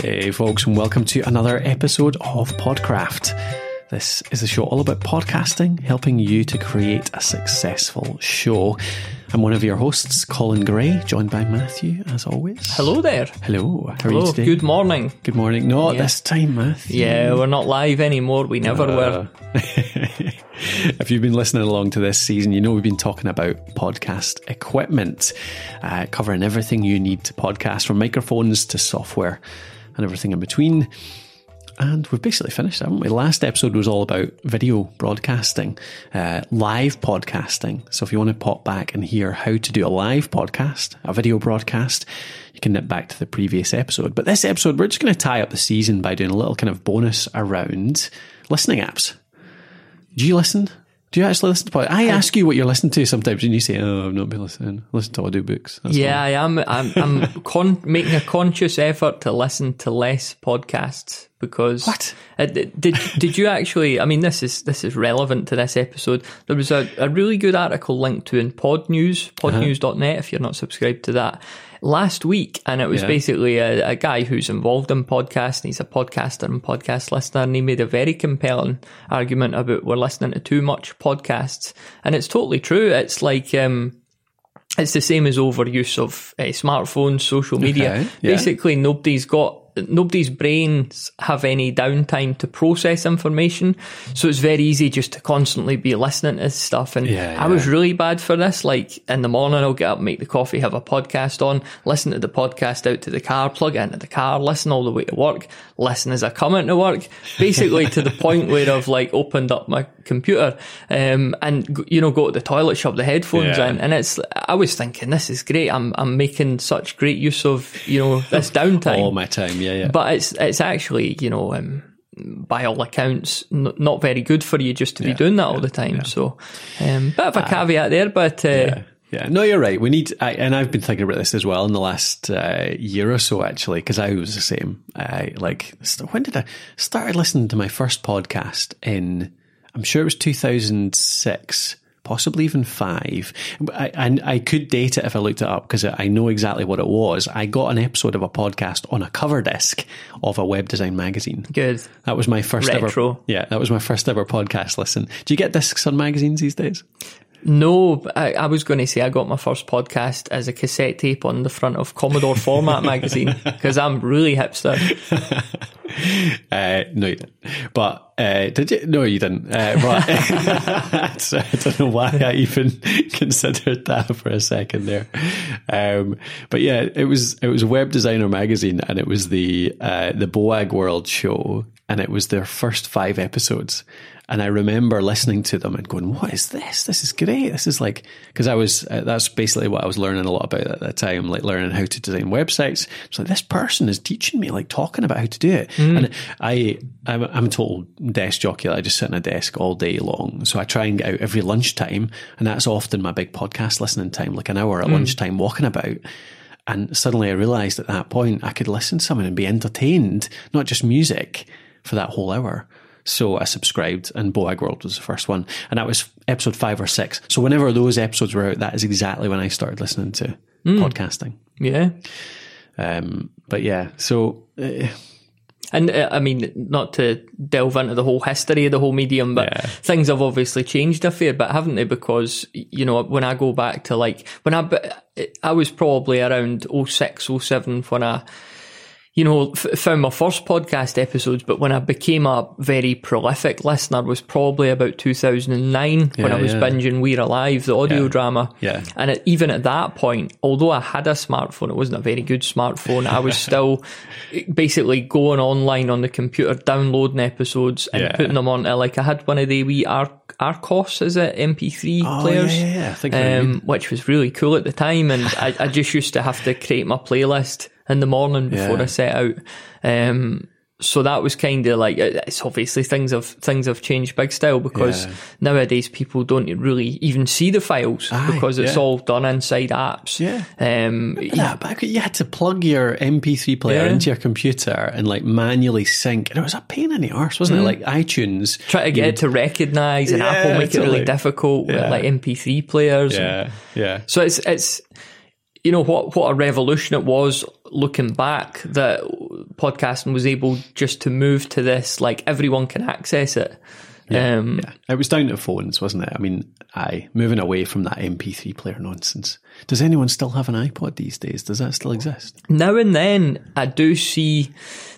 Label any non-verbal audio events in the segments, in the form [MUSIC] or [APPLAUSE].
Hey, folks, and welcome to another episode of Podcraft. This is a show all about podcasting, helping you to create a successful show. I'm one of your hosts, Colin Gray, joined by Matthew, as always. Hello there. Hello. How are Hello. you today? Good morning. Good morning. Not Yeah. this time, Matthew. Yeah, we're not live anymore. We never were. [LAUGHS] if you've been listening along to this season, you know we've been talking about podcast equipment, uh, covering everything you need to podcast, from microphones to software and everything in between. And we've basically finished, haven't we? Last episode was all about video broadcasting, uh, live podcasting. So if you want to pop back and hear how to do a live podcast, a video broadcast, you can nip back to the previous episode. But this episode, we're just going to tie up the season by doing a little kind of bonus around listening apps. Do you listen? Do you actually listen to podcasts? I ask you what you're listening to sometimes, and you say, "Oh, I've not been listening. Listen to audiobooks." That's Yeah, I am. I'm, I'm con- making a conscious effort to listen to less podcasts because What? Uh, did did you actually? I mean, this is this is relevant to this episode. There was a, a really good article linked to in Pod News, podnews.net. If you're not subscribed to that, last week, and it was Yeah. basically a, a guy who's involved in podcasts. And he's a podcaster and podcast listener, and he made a very compelling argument about we're listening to too much podcasts, and it's totally true. It's like. um it's the same as overuse of uh, smartphones, social media. Okay, [LAUGHS] yeah. Basically, nobody's got nobody's brains have any downtime to process information, so it's very easy just to constantly be listening to stuff. And Yeah, I was really bad for this. Like in the morning, I'll get up, make the coffee, have a podcast on, listen to the podcast out to the car, plug it into the car, listen all the way to work, listen as I come into work. Basically, to the point [LAUGHS] where I've like opened up my computer um, and you know go to the toilet, shove the headphones Yeah. in, and it's. I was thinking this is great. I'm I'm making such great use of you know this [LAUGHS] downtime. all my time. Yeah, yeah. But it's it's actually you know um, by all accounts n- not very good for you just to be doing that all the time. So um, bit of a caveat there, but uh, Yeah. Yeah, no, you're right. We need, I, and I've been thinking about this as well in the last uh, year or so, actually, because I was the same. I like, st- when did I started listening to my first podcast in? I'm sure it was 2006, possibly even five. I, I, I could date it if I looked it up because I know exactly what it was. I got an episode of a podcast on a cover disc of a web design magazine. good. That was my first Retro. ever. Yeah, that was my first ever podcast listen. Do you get discs on magazines these days? No, I, I was going to say I got my first podcast as a cassette tape on the front of Commodore [LAUGHS] Format magazine because I'm really hipster. [LAUGHS] Uh, no, you didn't. But uh, did you? No, you didn't. Uh, but [LAUGHS] I don't know why I even considered that for a second there. Um, but yeah, it was it was Web Designer magazine, and it was the uh, the Boag World show, and it was their first five episodes. And I remember listening to them and going, "What is this? This is great. This is like because I was uh, that's basically what I was learning a lot about at that time, like learning how to design websites. It's like this person is teaching me, like talking about how to do it. And I, I'm, I'm a total desk jockey. I just sit on a desk all day long. So I try and get out every lunchtime, and that's often my big podcast listening time, like an hour at lunchtime, walking about. And suddenly I realized at that point I could listen to someone and be entertained, not just music, for that whole hour. So I subscribed, and Boag World was the first one, and that was episode five or six. So whenever those episodes were out, that is exactly when I started listening to podcasting. Yeah. Um, but yeah, so uh, And uh, I mean, not to delve into the whole history of the whole medium, but Yeah. things have obviously changed a fair bit, haven't they? Because, you know, when I go back to like, when I, I was probably around 06, 07 when I, you know, f- found my first podcast episodes, but when I became a very prolific listener was probably about 2009 when I was yeah. binging We're Alive, the audio Yeah. drama. Yeah. And it, even at that point, although I had a smartphone, it wasn't a very good smartphone. I was [LAUGHS] still basically going online on the computer, downloading episodes and Yeah. putting them on. Like I had one of the wee Ar- Archos, is it MP3 oh, players? yeah, yeah, yeah. I think um, which was really cool at the time. And I, I just used to have to create my playlist in the morning before Yeah. I set out. Um, so that was kind of like it's obviously things have things have changed big style because Yeah. nowadays people don't really even see the files Aye, because it's yeah. all done inside apps. Yeah. Um, Yeah, back you had to plug your MP3 player Yeah. into your computer and like manually sync, and it was a pain in the arse, wasn't it? Like iTunes. try to get it to recognise and Apple make it really difficult with like MP3 players. and- Yeah, yeah. So it's it's you know what what a revolution it was looking back that podcasting was able just to move to this, like everyone can access it. Um, Yeah. It was down to phones, wasn't it? I mean, aye, moving away from that MP3 player nonsense. Does anyone still have an iPod these days? Does that still exist? Now and then, I do see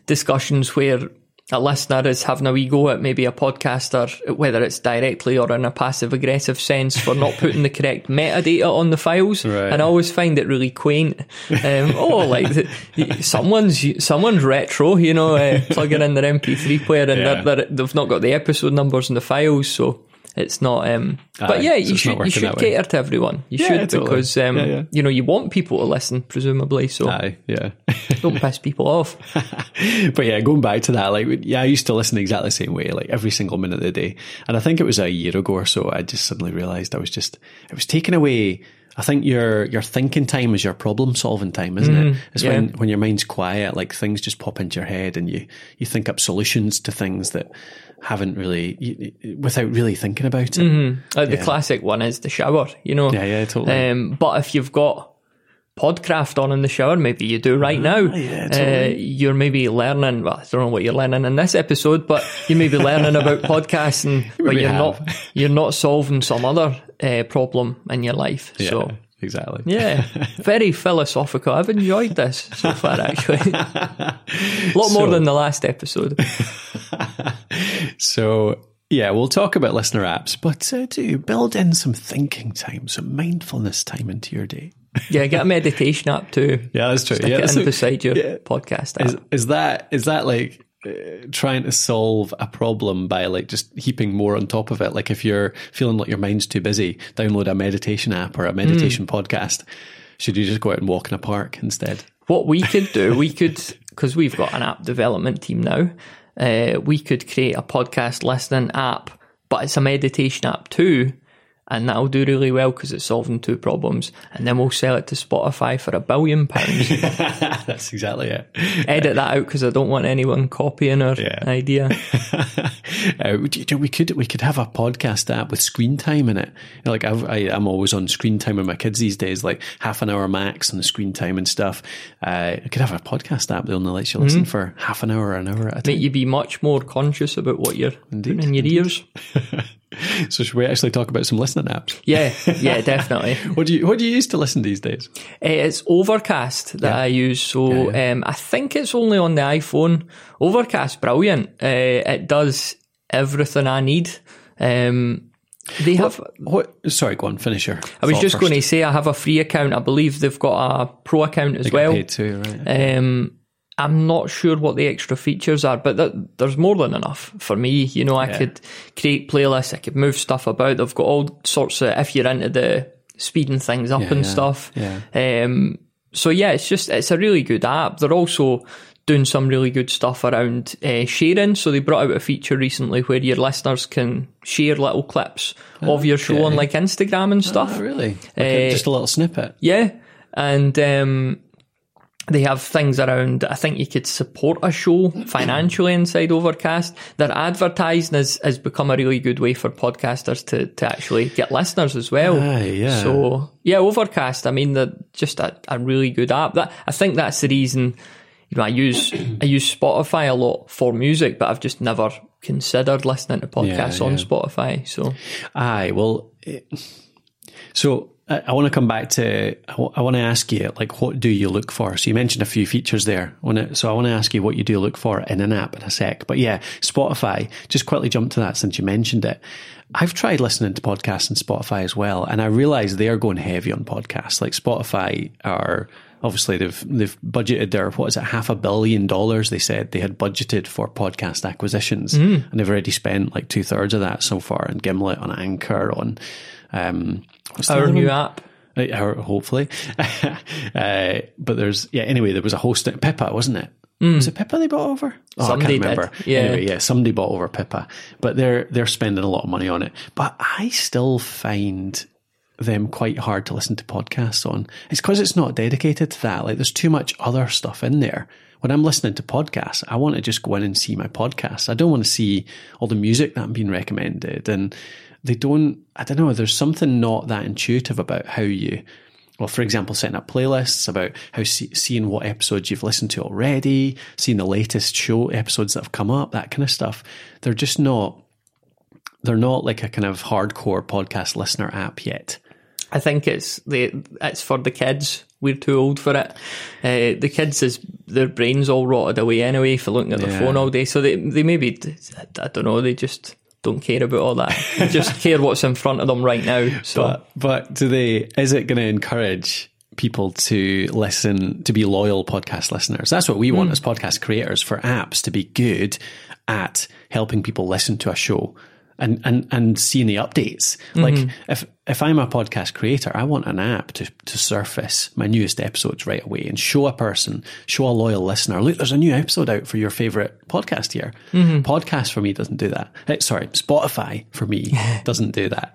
discussions where a listener is having a wee go at maybe a podcaster, whether it's directly or in a passive aggressive sense, for not putting the correct [LAUGHS] metadata on the files. Right. And I always find it really quaint. Um, oh, like the, someone's someone's retro, you know, uh, plugging in their MP3 player, and Yeah. they're, they're, they've not got the episode numbers in the files, so. It's not, um, but yeah, so you should you should way. cater to everyone. You Yeah, should totally. because um, Yeah, yeah. you know you want people to listen, presumably. So Aye, yeah. [LAUGHS] don't piss people off. [LAUGHS] but yeah, going back to that, like, yeah, I used to listen exactly the same way, like every single minute of the day. And I think it was a year ago or so, I just suddenly realized I was just, it was taking away. I think your your thinking time is your problem solving time, isn't it? It's when, yeah. when your mind's quiet, like things just pop into your head and you, you think up solutions to things that haven't really, you, without really thinking about it. Like the classic one is the shower, you know. Yeah, yeah, totally. Um, but if you've got Podcraft on in the shower, maybe you do right now. Ah, yeah, uh, you're maybe learning. Well, I don't know what you're learning in this episode, but you may be learning about [LAUGHS] podcasting, but you're have. not. [LAUGHS] You're not solving some other uh, problem in your life. Yeah, So. exactly. Yeah, [LAUGHS] very philosophical. I've enjoyed this so far, actually. A [LAUGHS] lot more than the last episode. [LAUGHS] So yeah, we'll talk about listener apps, but uh, do build in some thinking time, some mindfulness time into your day. Yeah, get a meditation app too. Yeah, that's true. Stick yeah, it in beside your yeah. podcast app. Is, is that is that like trying to solve a problem by like just heaping more on top of it? Like if you're feeling like your mind's too busy, download a meditation app or a meditation podcast. Should you just go out and walk in a park instead? what we could do, we [LAUGHS] could, because we've got an app development team now, uh, we could create a podcast listening app, but it's a meditation app too. And that'll do really well because it's solving two problems. And then we'll sell it to Spotify for a billion pounds. [LAUGHS] That's exactly it. Edit that out because I don't want anyone copying our Yeah. idea. [LAUGHS] uh, we- you know, we could we could have a podcast app with screen time in it. Like I've, I, I'm always on screen time with my kids these days, like half an hour max on the screen time and stuff. Uh, I could have a podcast app that only lets you listen for half an hour or an hour at a time. Make you be much more conscious about what you're putting in your ears. [LAUGHS] [LAUGHS] So should we actually talk about some listening apps? Yeah, yeah, [LAUGHS] definitely. What do you what do you use to listen these days? Uh, It's Overcast that I use. So Um, I think it's only on the iPhone. Overcast, brilliant. Uh, it does everything I need. Um, they have. What? Sorry, go on. Finish your. I was just going to say I have a free account. I believe they've got a pro account as well. too, right? Um, I'm not sure what the extra features are, but th- there's more than enough for me. You know, I could create playlists, I could move stuff about. They've got all sorts of, if you're into the speeding things up and yeah, stuff. yeah. Um, so yeah, it's just, it's a really good app. They're also doing some really good stuff around uh, sharing. So they brought out a feature recently where your listeners can share little clips of your show on like Instagram and stuff. oh, really? Like a- Uh, just a little snippet. Yeah, and um, they have things around. I think you could support a show financially inside Overcast. Their advertising has, has become a really good way for podcasters to, to actually get listeners as well. Aye, yeah. So yeah, Overcast. I mean, they're just a, a really good app. That I think that's the reason. You know, I use I use Spotify a lot for music, but I've just never considered listening to podcasts on yeah. Spotify. So Aye, well, it, so I, I want to come back to. I, want to ask you, like, what do you look for? So you mentioned a few features there. I wanna- so I want to ask you what you do look for in an app in a sec. But yeah, Spotify. Just quickly jump to that since you mentioned it. I've tried listening to podcasts on Spotify as well, and I realize they are going heavy on podcasts. Like Spotify are obviously they've they've budgeted their what is it half a billion dollars they said they had budgeted for podcast acquisitions mm. and they've already spent like two thirds of that so far on Gimlet on Anchor on um our new app. Uh, hopefully [LAUGHS] uh, but there's yeah anyway there was a host Pippa wasn't it was it Pippa they bought over? Oh, Somebody I can't remember. yeah. Anyway, yeah, somebody bought over Pippa, but they're they're spending a lot of money on it. But I still find them quite hard to listen to podcasts on. It's because it's not dedicated to that. Like there's too much other stuff in there. When I'm listening to podcasts, I want to just go in and see my podcasts. I don't want to see all the music that I'm being recommended. And they don't, I don't know, there's something not that intuitive about how you well, for example, setting up playlists about how see, seeing what episodes you've listened to already, seeing the latest show episodes that have come up, that kind of stuff. They're just not, they're not like a kind of hardcore podcast listener app yet. I think it's the it's for the kids. We're too old for it. Uh, the kids is their brains all rotted away anyway for looking at their Yeah. phone all day. So they they maybe I don't know. They just don't care about all that. They just [LAUGHS] care what's in front of them right now. So But but do they? Is it going to encourage people to listen to be loyal podcast listeners? That's what we want hmm. as podcast creators for apps to be good at helping people listen to a show. And, and, and seeing the updates. Like if, if I'm a podcast creator, I want an app to, to surface my newest episodes right away and show a person, show a loyal listener, look, there's a new episode out for your favorite podcast here. Podcast for me doesn't do that. Sorry, Spotify for me [LAUGHS] doesn't do that.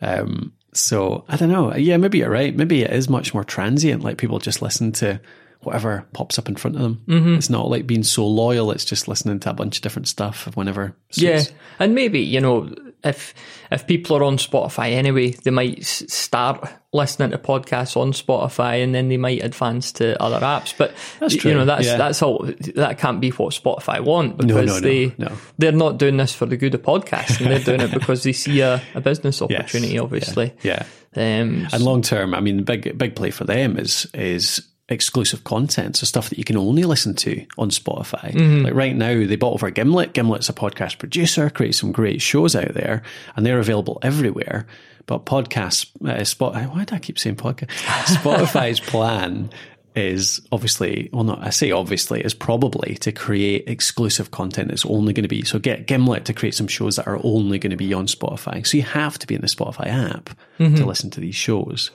Um, so I don't know. Yeah, maybe you're right. Maybe it is much more transient. Like people just listen to whatever pops up in front of them. Mm-hmm. It's not like being so loyal. It's just listening to a bunch of different stuff whenever. Yeah, and maybe you know if if people are on Spotify anyway, they might start listening to podcasts on Spotify, and then they might advance to other apps. But That's true. you know that's yeah. that's all. That can't be what Spotify want because no, no, they no. they're not doing this for the good of podcasting. they're doing it [LAUGHS] because they see a, a business Yes. opportunity. Obviously, Yeah. Um, And long term, I mean, the big big play for them is is exclusive content, so stuff that you can only listen to on Spotify. Mm-hmm. Like right now, they bought over Gimlet. Gimlet's a podcast producer, creates some great shows out there, and they're available everywhere. But podcasts, uh, Spot, why do I keep saying podcast? [LAUGHS] Spotify's plan is obviously, well, not I say obviously, is probably to create exclusive content that's only going to be. So get Gimlet to create some shows that are only going to be on Spotify. So you have to be in the Spotify app to listen to these shows.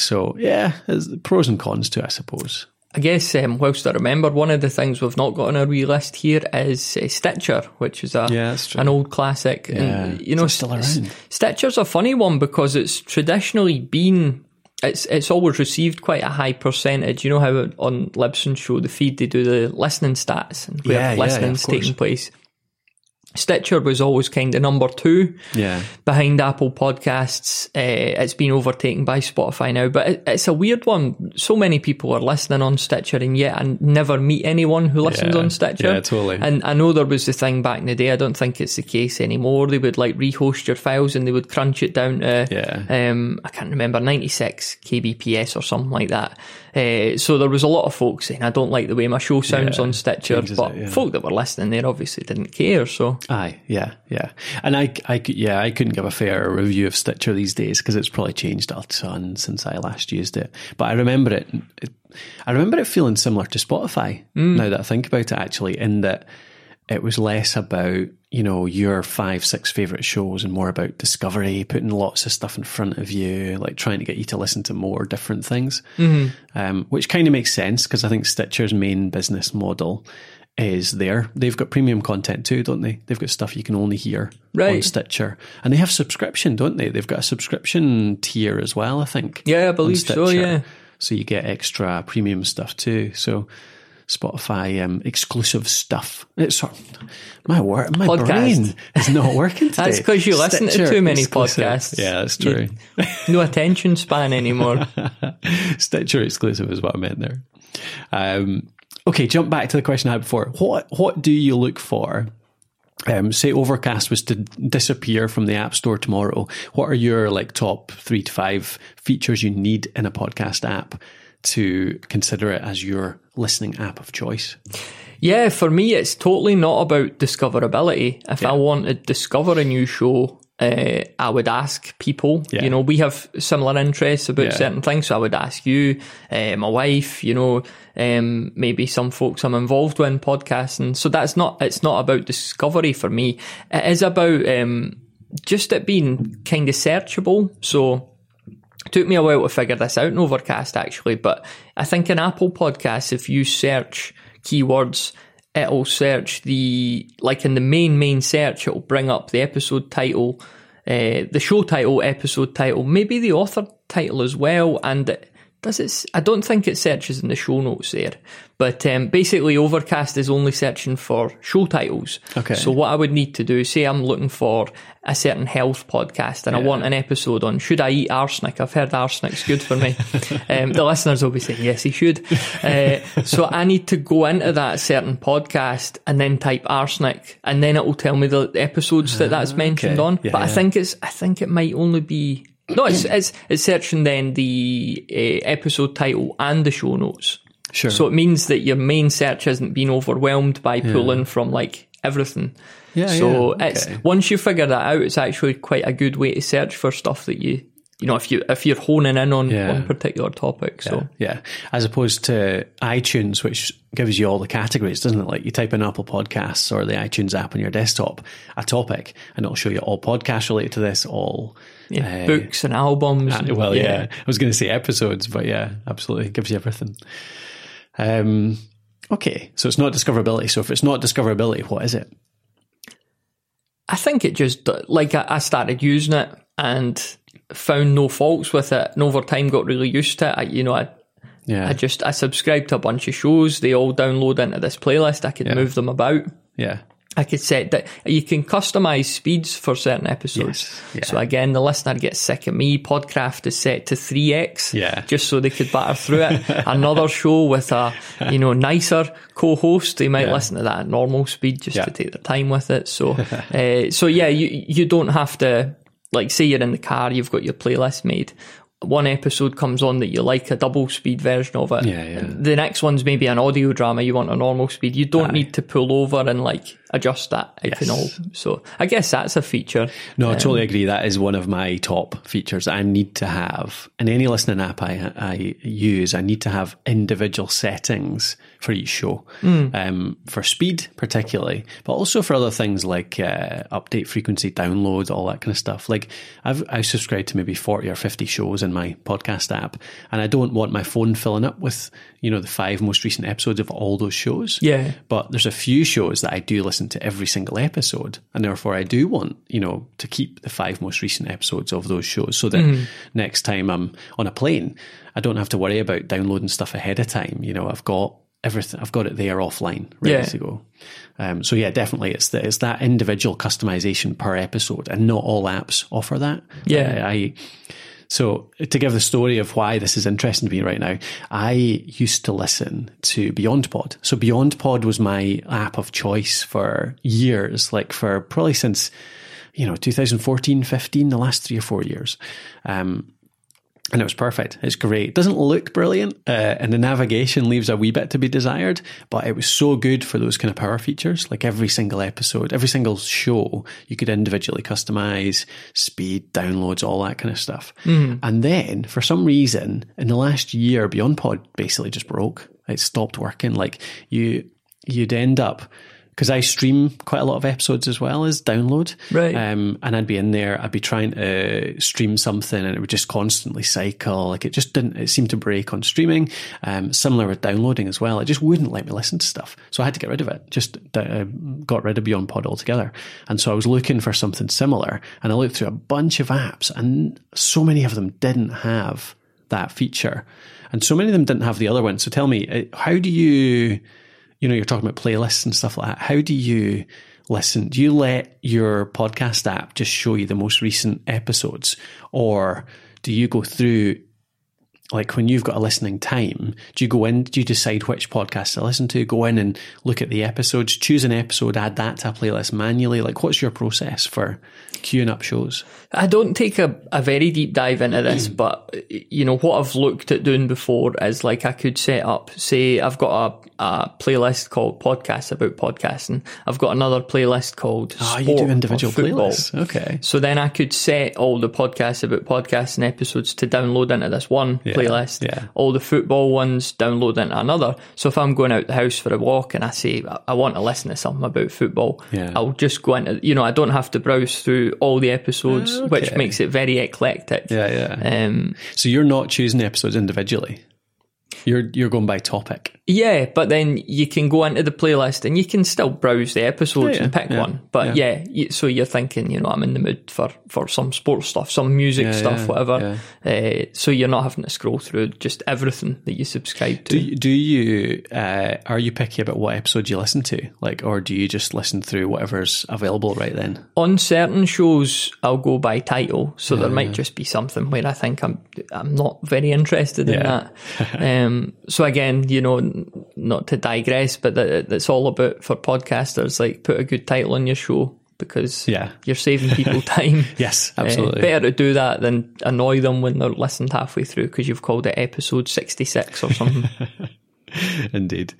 So yeah, there's pros and cons to it, I suppose. I guess um, whilst I remember, one of the things we've not got on our wee list here is uh, Stitcher, which is a Yeah, an old classic. Yeah. And, you know, still around? Stitcher's a funny one because it's traditionally been. It's it's always received quite a high percentage. You know how on Libsyn show the feed they do the listening stats and where Yeah, yeah, yeah, listening's course. taking place. Stitcher was always kind of number two Yeah, behind Apple Podcasts. Uh, it's been overtaken by Spotify now, but it, it's a weird one. So many people are listening on Stitcher, and yet I never meet anyone who listens Yeah. on Stitcher. Yeah, totally. And I know there was the thing back in the day. I don't think it's the case anymore. They would like rehost your files and they would crunch it down to, Yeah. um, I can't remember, 96 kbps or something like that. Uh, so there was a lot of folks saying, I don't like the way my show sounds Yeah, on Stitcher, but it, yeah. folk that were listening there obviously didn't care. So aye, yeah, yeah. And I, I, could- yeah, I couldn't give a fair review of Stitcher these days because it's probably changed a ton since I last used it. But I remember it. it I remember it feeling similar to Spotify. Now that I think about it, actually, in that it was less about you know your five six favorite shows and more about discovery putting lots of stuff in front of you like trying to get you to listen to more different things. Um, which kind of makes sense because i think stitcher's main business model is there. They've got premium content too don't they? They've got stuff you can only hear on stitcher. And they have subscription don't they? They've got a subscription tier as well i think Yeah, I believe so, yeah. so you get extra premium stuff too. So Spotify um, exclusive stuff. It's sort my work, my Podcast. brain is not working [LAUGHS] today. That's 'cause you listen to too many exclusive. podcasts. Yeah, that's You- true. no attention span anymore. [LAUGHS] Stitcher exclusive is what I meant there. Um, okay, jump back to the question I had before. What what do you look for? Um, say Overcast was to disappear from the App Store tomorrow. What are your like top three to five features you need in a podcast app to consider it as your listening app of choice? Yeah, for me, it's totally not about discoverability. If I want to discover a new show, uh, I would ask people. Yeah. You know, we have similar interests about Yeah. certain things, so I would ask you, uh, my wife. You know, um, maybe some folks I'm involved with in podcasting. So that's not. It's not about discovery for me. It is about um, just it being kind of searchable. So took me a while to figure this out in Overcast actually, but I think in Apple Podcasts, if you search keywords, it'll search the like in the main main search, it'll bring up the episode title, uh, the show title, episode title, maybe the author title as well, and it, does it? I don't think it searches in the show notes there, but um, basically, Overcast is only searching for show titles. Okay. So what I would need to do, say, I'm looking for a certain health podcast, and I want an episode on should I eat arsenic? I've heard arsenic's good for me. [LAUGHS] um, the listeners will be saying yes, he should. Uh, so I need to go into that certain podcast and then type arsenic, and then it will tell me the episodes that that's mentioned okay. on. Yeah, but I think it's, I think it might only be. No, it's, [CLEARS THROAT] it's, it's searching then the uh, episode title and the show notes. Sure. So it means that your main search hasn't been overwhelmed by pulling from like everything. Yeah, So yeah, it's okay. once you figure that out, it's actually quite a good way to search for stuff that you you know if you if you're honing in on Yeah. one particular topic. So Yeah, as opposed to iTunes, which gives you all the categories, doesn't it? Like you type in Apple Podcasts or the iTunes app on your desktop, a topic, and it'll show you all podcasts related to this, all. yeah, uh, books and albums. and- well, yeah. I was going to say episodes, but yeah, absolutely, it gives you everything. Um, okay, so it's not discoverability. So if it's not discoverability, what is it? I think it just like I, started using it and found no faults with it, and over time got really used to it. I, you know, I Yeah, I just I subscribed to a bunch of shows. They all download into this playlist. I could move them about. yeah, I could set that you can customize speeds for certain episodes. Yes, yeah. So again, the listener gets sick of me. Podcraft is set to three x. Yeah. Just so they could batter through it. [LAUGHS] Another show with a you know nicer co-host, they might Yeah. listen to that at normal speed just Yeah. to take their time with it. So, [LAUGHS] uh, so yeah, you you don't have to like say you're in the car, you've got your playlist made. One episode comes on that you like a double speed version of it. Yeah, yeah. The next one's maybe an audio drama. You want a normal speed. You don't need to pull over and like adjust that. It can all. So I guess that's a feature. No, I totally agree. That is one of my top features I need to have. In any listening app I, I use, I need to have individual settings for each show. Um, for speed, particularly, but also for other things like uh, update frequency, download, all that kind of stuff. Like I've, I subscribe to maybe 40 or 50 shows in my podcast app, and I don't want my phone filling up with, you know, the five most recent episodes of all those shows. Yeah. But there's a few shows that I do listen to every single episode, and therefore I do want, you know, to keep the five most recent episodes of those shows so that next time I'm on a plane, I don't have to worry about downloading stuff ahead of time. You know, I've got everything, I've got it there offline, ready Yeah. to go. Um, so yeah, definitely, it's the, it's that individual customization per episode, and not all apps offer that. Yeah. Uh, I so to give the story of why this is interesting to me right now, I used to listen to Beyond Pod. So Beyond Pod was my app of choice for years, like for probably since, you know, 2014, 15, the last three or four years. Um, and it was perfect. It's great. It doesn't look brilliant, uh, and the navigation leaves a wee bit to be desired. But it was so good for those kind of power features. Like every single episode, every single show, you could individually customize speed, downloads, all that kind of stuff. And then, for some reason, in the last year, BeyondPod basically just broke. It stopped working. Like you, you'd end up because I stream quite a lot of episodes as well as download. Right. Um, and I'd be in there, I'd be trying to stream something and it would just constantly cycle. Like it just didn't, it seemed to break on streaming. Um, similar with downloading as well. It just wouldn't let me listen to stuff. So I had to get rid of it. Just uh, got rid of Beyond Pod altogether. And so I was looking for something similar and I looked through a bunch of apps and so many of them didn't have that feature. And so many of them didn't have the other one. So tell me, uh, how do you, you know, you're talking about playlists and stuff like that. How do you listen? Do you let your podcast app just show you the most recent episodes? Or do you go through, like when you've got a listening time, do you go in, do you decide which podcast to listen to? Go in and look at the episodes, choose an episode, add that to a playlist manually? Like, what's your process for queuing up shows? I don't take a, a very deep dive into this, [CLEARS THROAT] but you know what I've looked at doing before is like I could set up, say I've got a, a playlist called podcasts about podcasting. I've got another playlist called Oh, sport you do individual playlists. Okay. So then I could set all the podcasts about podcasting episodes to download into this one playlist. yeah. All the football ones download into another. So if I'm going out the house for a walk and I say I- want to listen to something about football, Yeah. I'll just go into you know I don't have to browse through all the episodes, which makes it very eclectic. Yeah, yeah. Um, So you're not choosing episodes individually. You're you're going by topic. Yeah, but then you can go into the playlist and you can still browse the episodes Yeah, and pick yeah, one. But yeah, so you're thinking, you know, I'm in the mood for, for some sports stuff, some music stuff, whatever. Uh, so you're not having to scroll through just everything that you subscribe to. Do you, do you uh, are you picky about what episode you listen to, like, or do you just listen through whatever's available right then? on certain shows, I'll go by title, so there might just be something where I think I'm I'm not very interested in that. [LAUGHS] um, so again, you know, not to digress, but that it's all about for podcasters, like put a good title on your show because Yeah. you're saving [LAUGHS] people time. Yes, Uh, absolutely. better to do that than annoy them when they're listened halfway through because you've called it episode 66 or something. [LAUGHS] Indeed.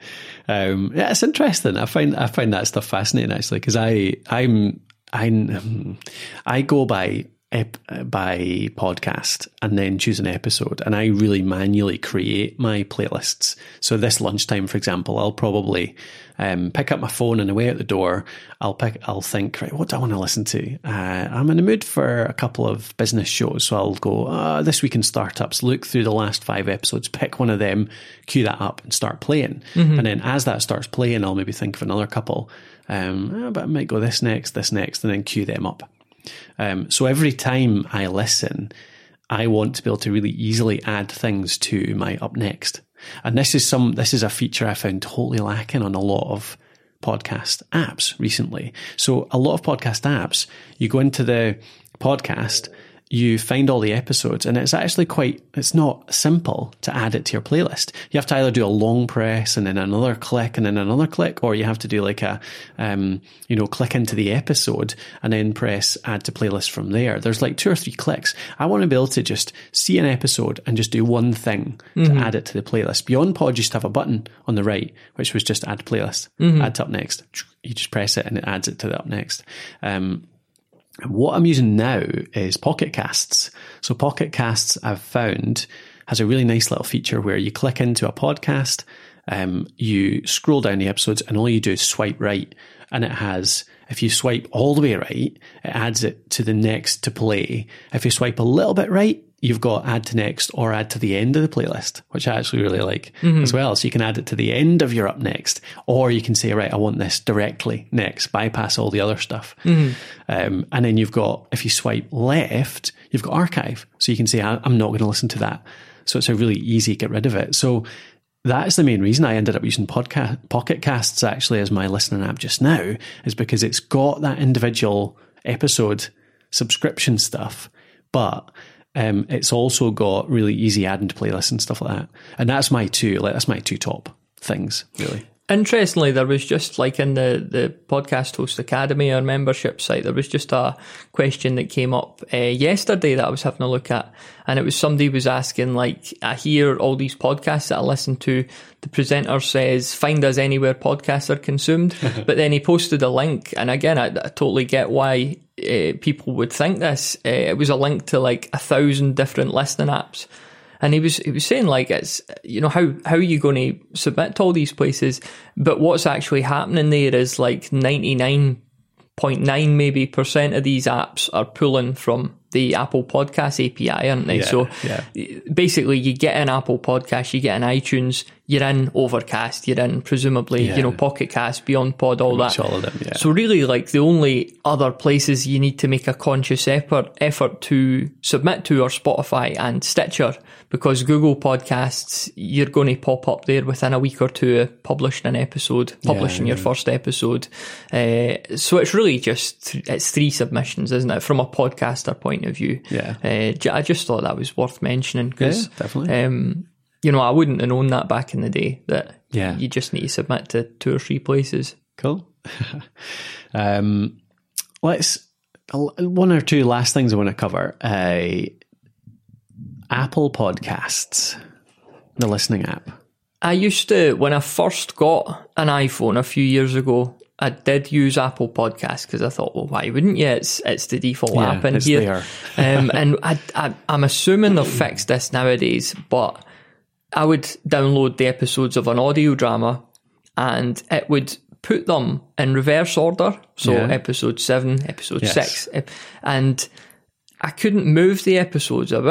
Um, yeah, it's interesting. I find I find that stuff fascinating actually because I I'm I [LAUGHS] I go by ep, by podcast and then choose an episode and I really manually create my playlists. So this lunchtime, for example, I'll probably um, pick up my phone and away at the door. I'll pick. I'll think. Right, what do I want to listen to? Uh, I'm in the mood for a couple of business shows, so I'll go uh, this week in startups. Look through the last five episodes, pick one of them, cue that up, and start playing. And then as that starts playing, I'll maybe think of another couple. Um, uh, but I might go this next, this next, and then cue them up. Um, so every time I listen, I want to be able to really easily add things to my up next. And this is some this is a feature I found totally lacking on a lot of podcast apps recently. So a lot of podcast apps, you go into the podcast, you find all the episodes, and it's actually quite it's not simple to add it to your playlist. You have to either do a long press and then another click and then another click, or you have to do like a um, you know, click into the episode and then press add to playlist from there. There's like two or three clicks. I want to be able to just see an episode and just do one thing to add it to the playlist. Beyond Pod used to have a button on the right, which was just add playlist, add to up next. You just press it and it adds it to the up next. Um, what I'm using now is Pocket Casts. So Pocket Casts I've found has a really nice little feature where you click into a podcast, um, you scroll down the episodes, and all you do is swipe right, and it has. If you swipe all the way right, it adds it to the next to play. If you swipe a little bit right, you've got add to next or add to the end of the playlist, which I actually really like as well. So you can add it to the end of your up next, or you can say, right, I want this directly next, bypass all the other stuff. Um, and then you've got, if you swipe left, you've got archive. So you can say, I'm not going to listen to that. So it's a really easy get rid of it. So that's the main reason I ended up using podcast, Pocket Casts actually as my listening app just now, is because it's got that individual episode subscription stuff, but um, it's also got really easy adding to playlists and stuff like that. And that's my two, like that's my two top things, really. Interestingly, there was just like in the, the Podcast Host Academy or membership site, there was just a question that came up uh, yesterday that I was having a look at. And it was somebody was asking, like, I hear all these podcasts that I listen to. The presenter says, find us anywhere podcasts are consumed. [LAUGHS] but then he posted a link. And again, I, I totally get why uh, people would think this. Uh, it was a link to like a thousand different listening apps. And he was he was saying like it's you know how how are you going to submit to all these places? But what's actually happening there is like ninety nine point nine maybe percent of these apps are pulling from the Apple Podcast API, aren't they? Yeah, so yeah. basically, you get an Apple Podcast, you get an iTunes, you're in Overcast, you're in presumably Yeah. you know Pocket Cast, Beyond Pod, all that. all of them, yeah. So really, like the only other places you need to make a conscious effort effort to submit to are Spotify and Stitcher, because Google Podcasts you're going to pop up there within a week or two of publishing an episode, publishing your yeah. first episode. Uh, so it's really just th- it's three submissions, isn't it, from a podcaster point of view? Yeah. Uh, j- I just thought that was worth mentioning because Yeah, definitely. um, you know, I wouldn't have known that back in the day that Yeah. you just need to submit to two or three places. Cool. [LAUGHS] um, let's one or two last things I want to cover. Uh, Apple Podcasts, the listening app. I used to, when I first got an iPhone a few years ago, I did use Apple Podcasts because I thought, well, why wouldn't you? It's it's the default Yeah, app in here. [LAUGHS] um, [LAUGHS] and I, I, I'm assuming they've fixed this nowadays, but I would download the episodes of an audio drama and it would put them in reverse order. So Yeah. episode seven, episode Yes. six, and I couldn't move the episodes of it.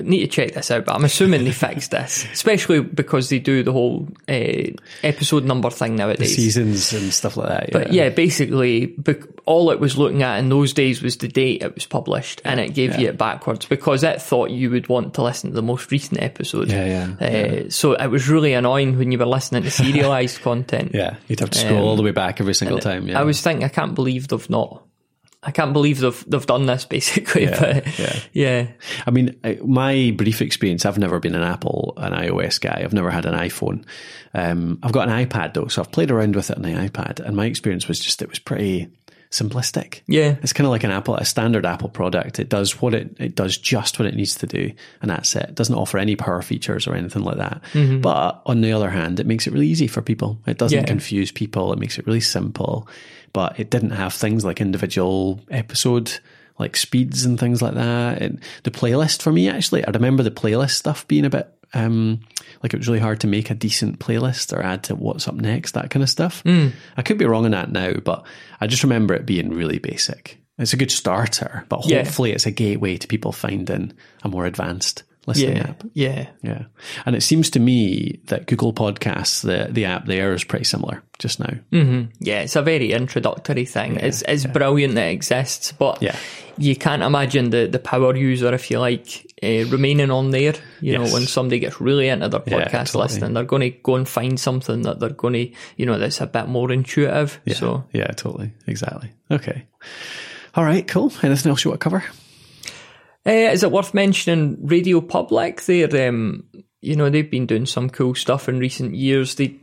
Need to check this out, but I'm assuming they fixed this, [LAUGHS] especially because they do the whole uh, episode number thing nowadays. Seasons and stuff like that. But yeah, basically, bec- all it was looking at in those days was the date it was published, and it gave you it backwards because it thought you would want to listen to the most recent episode. Yeah, yeah, Uh, So it was really annoying when you were listening to serialized [LAUGHS] content. yeah, you'd have to scroll all the way back every single time. Yeah, I was thinking, I can't believe they've not. I can't believe they've they've done this [LAUGHS] basically. Yeah, but yeah. yeah, I mean, my brief experience, I've never been an Apple, an iOS guy. I've never had an iPhone. Um, I've got an iPad though, so I've played around with it on the iPad, and my experience was just it was pretty simplistic. Yeah. it's kind of like an Apple, a standard Apple product. It does what it it does just what it needs to do, and that's it. It doesn't offer any power features or anything like that. Mm-hmm. But on the other hand, it makes it really easy for people. It doesn't Yeah. confuse people. It makes it really simple. But it didn't have things like individual episode like speeds and things like that. And the playlist for me, actually, I remember the playlist stuff being a bit um, like it was really hard to make a decent playlist or add to what's up next, that kind of stuff. I could be wrong on that now, but I just remember it being really basic. It's a good starter, but Yeah. hopefully it's a gateway to people finding a more advanced listening yeah, app. yeah. Yeah. And it seems to me that Google Podcasts, the, the app there is pretty similar just now. Yeah, it's a very introductory thing. it's it's brilliant that it exists, but Yeah. you can't imagine the, the power user, if you like, uh, remaining on there. You Yes. know, when somebody gets really into their Yeah, podcast totally. listening, they're going to go and find something that they're going to, you know, that's a bit more intuitive. So Yeah, totally. Exactly. Okay. All right, cool. Anything else you want to cover? Uh, is it worth mentioning Radio Public? They're, um, you know, they've been doing some cool stuff in recent years. They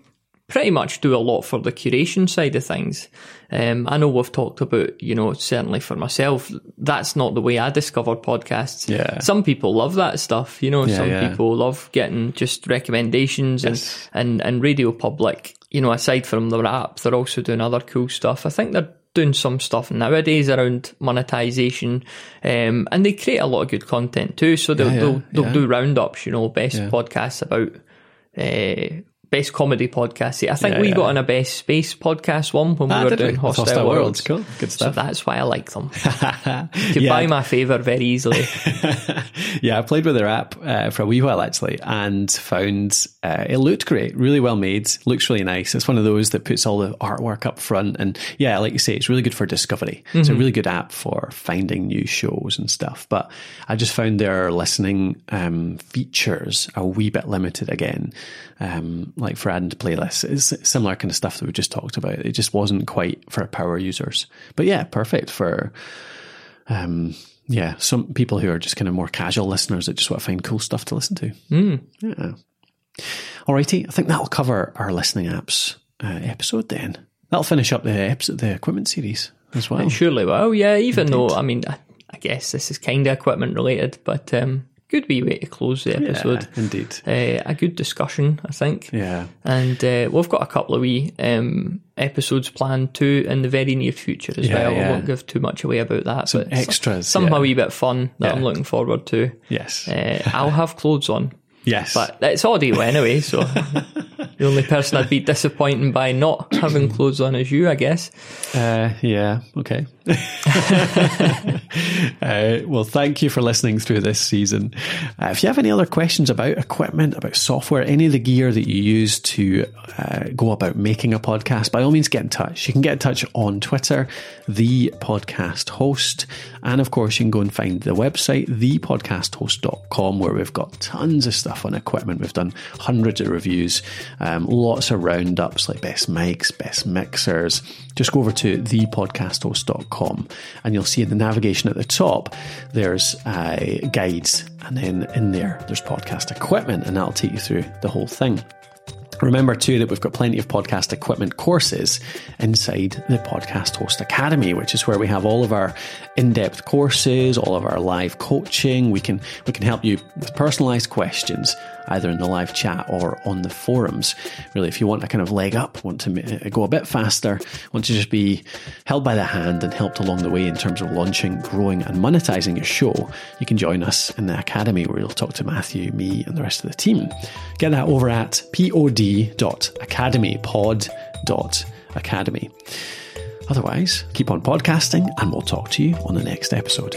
pretty much do a lot for the curation side of things. Um, I know we've talked about, you know, certainly for myself, that's not the way I discovered podcasts. Yeah. Some people love that stuff, you know, yeah, some yeah. people love getting just recommendations Yes. and, and, and Radio Public, you know, aside from their app, they're also doing other cool stuff. I think they're doing some stuff nowadays around monetization, um, and they create a lot of good content too. So they'll Yeah, yeah, they'll, they'll yeah. do roundups, you know, best podcasts about. Uh, Best comedy podcast. I think Yeah, we yeah. got on a best space podcast one when we Ah, were we? doing With Hostile, Hostile Worlds. Worlds. Cool. Good So stuff. that's why I like them. [LAUGHS] Could Yeah. buy my favour very easily. [LAUGHS] yeah, I played with their app uh, for a wee while actually, and found uh, it looked great, really well made, looks really nice. It's one of those that puts all the artwork up front, and yeah, like you say, it's really good for discovery. It's a really good app for finding new shows and stuff. But I just found their listening um, features a wee bit limited again, um, like for adding to playlists. It's similar kind of stuff that we just talked about. It just wasn't quite for power users, but yeah, perfect for um, yeah, some people who are just kind of more casual listeners that just want to find cool stuff to listen to. Mm. Yeah. Alrighty, I think that'll cover our listening apps uh, episode then. That'll finish up the episode, the equipment series as well. Surely will, yeah. Even though, I mean, I, I guess this is kind of equipment related, but um, good wee way to close the episode. Yeah, indeed. Uh, a good discussion, I think. Yeah. And uh, we've got a couple of wee um, episodes planned too in the very near future as Yeah, well. yeah. I won't give too much away about that. Some but extras, Some yeah. a wee bit fun that I'm looking forward to. Yes. Uh, I'll have clothes on. yes. But it's audio anyway, [LAUGHS] so the only person I'd be disappointing by not having clothes on is you, I guess. Uh, yeah, okay. [LAUGHS] uh, well, thank you for listening through this season. Uh, if you have any other questions about equipment, about software, any of the gear that you use to uh, go about making a podcast, by all means get in touch. You can get in touch on Twitter, the podcast host. And of course, you can go and find the website, thepodcasthost.com, where we've got tons of stuff on equipment. We've done hundreds of reviews, um, lots of roundups like best mics, best mixers. Just go over to thepodcasthost.com and you'll see in the navigation at the top, there's uh, guides. And then in there, there's podcast equipment, and that'll take you through the whole thing. Remember too that we've got plenty of podcast equipment courses inside the Podcast Host Academy, which is where we have all of our in-depth courses, all of our live coaching. We can we can help you with personalized questions either in the live chat or on the forums. Really, if you want a kind of leg up, want to go a bit faster, want to just be held by the hand and helped along the way in terms of launching, growing, and monetizing your show, you can join us in the academy where you'll talk to Matthew, me, and the rest of the team. Get that over at pod.academypod.academy. Otherwise, keep on podcasting, and we'll talk to you on the next episode.